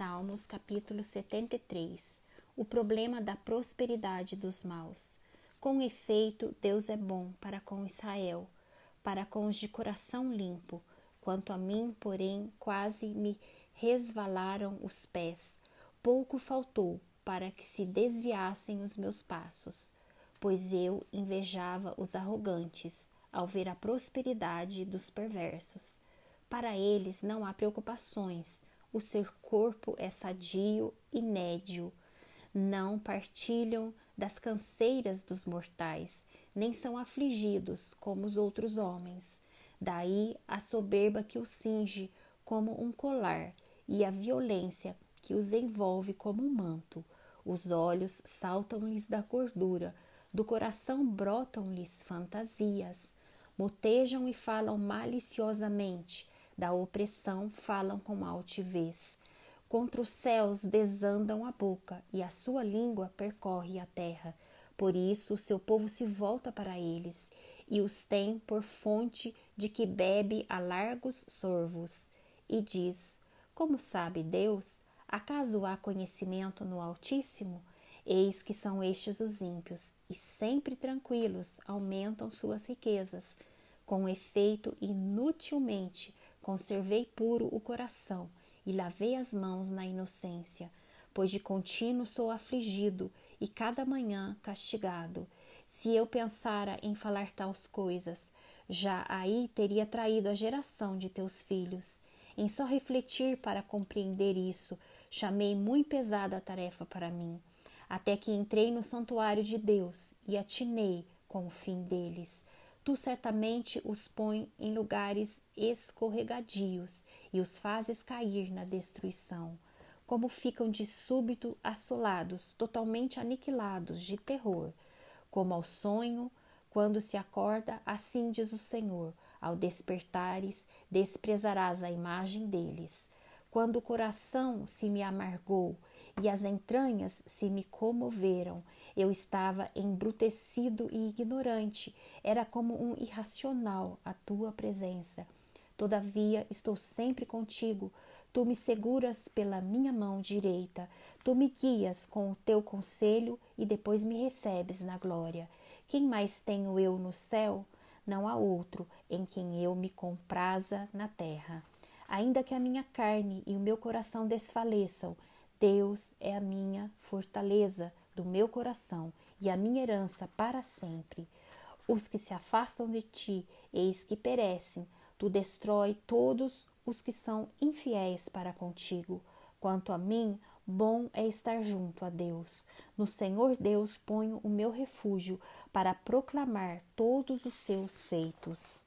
Salmos, capítulo 73. O problema da prosperidade dos maus. Com efeito, Deus é bom para com Israel, para com os de coração limpo. Quanto a mim, porém, quase me resvalaram os pés. Pouco faltou para que se desviassem os meus passos, pois eu invejava os arrogantes ao ver a prosperidade dos perversos. Para eles não há preocupações, o seu corpo é sadio e nédio. Não partilham das canseiras dos mortais, nem são afligidos como os outros homens. Daí a soberba que os cinge como um colar e a violência que os envolve como um manto. Os olhos saltam-lhes da gordura, do coração brotam-lhes fantasias. Motejam e falam maliciosamente, da opressão falam com altivez. Contra os céus desandam a boca, e a sua língua percorre a terra. Por isso o seu povo se volta para eles, e os tem por fonte de que bebe a largos sorvos. E diz: Como sabe Deus? Acaso há conhecimento no Altíssimo? Eis que são estes os ímpios, e sempre tranquilos aumentam suas riquezas. Com efeito, inutilmente Conservei puro o coração e lavei as mãos na inocência, pois de contínuo sou afligido e cada manhã castigado. Se eu pensara em falar tais coisas, já aí teria traído a geração de teus filhos. Em só refletir para compreender isso, chamei muito pesada a tarefa para mim, até que entrei no santuário de Deus e atinei com o fim deles. Tu certamente os põe em lugares escorregadios e os fazes cair na destruição. Como ficam de súbito assolados, totalmente aniquilados de terror. Como ao sonho, quando se acorda, assim diz o Senhor: ao despertares, desprezarás a imagem deles. Quando o coração se me amargou e as entranhas se me comoveram, eu estava embrutecido e ignorante, era como um irracional a tua presença. Todavia estou sempre contigo, tu me seguras pela minha mão direita, tu me guias com o teu conselho e depois me recebes na glória. Quem mais tenho eu no céu? Não há outro em quem eu me compraza na terra. Ainda que a minha carne e o meu coração desfaleçam, Deus é a minha fortaleza do meu coração e a minha herança para sempre. Os que se afastam de ti, eis que perecem. Tu destrói todos os que são infiéis para contigo. Quanto a mim, bom é estar junto a Deus. No Senhor Deus ponho o meu refúgio para proclamar todos os seus feitos.